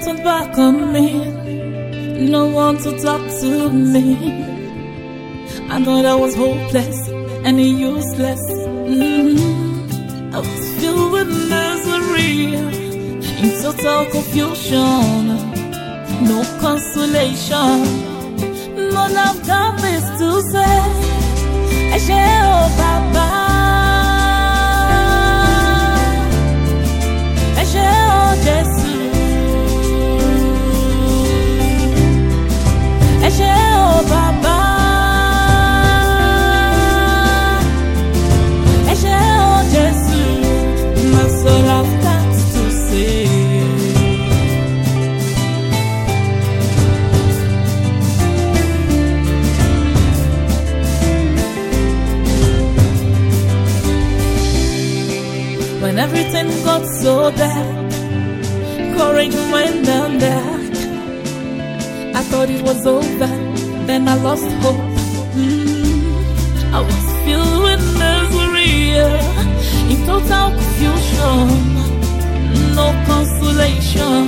turned back on me. No one to talk to me. I thought I was hopeless and useless. Mm. I was filled with misery, in total confusion, no consolation. No love this to say. Ẹ ṣé. when everything got so bad. Courage went down back. I thought it was over, then I lost hope. Mm. I was filled with misery, in total confusion, no consolation.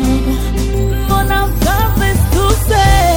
But now God is to say.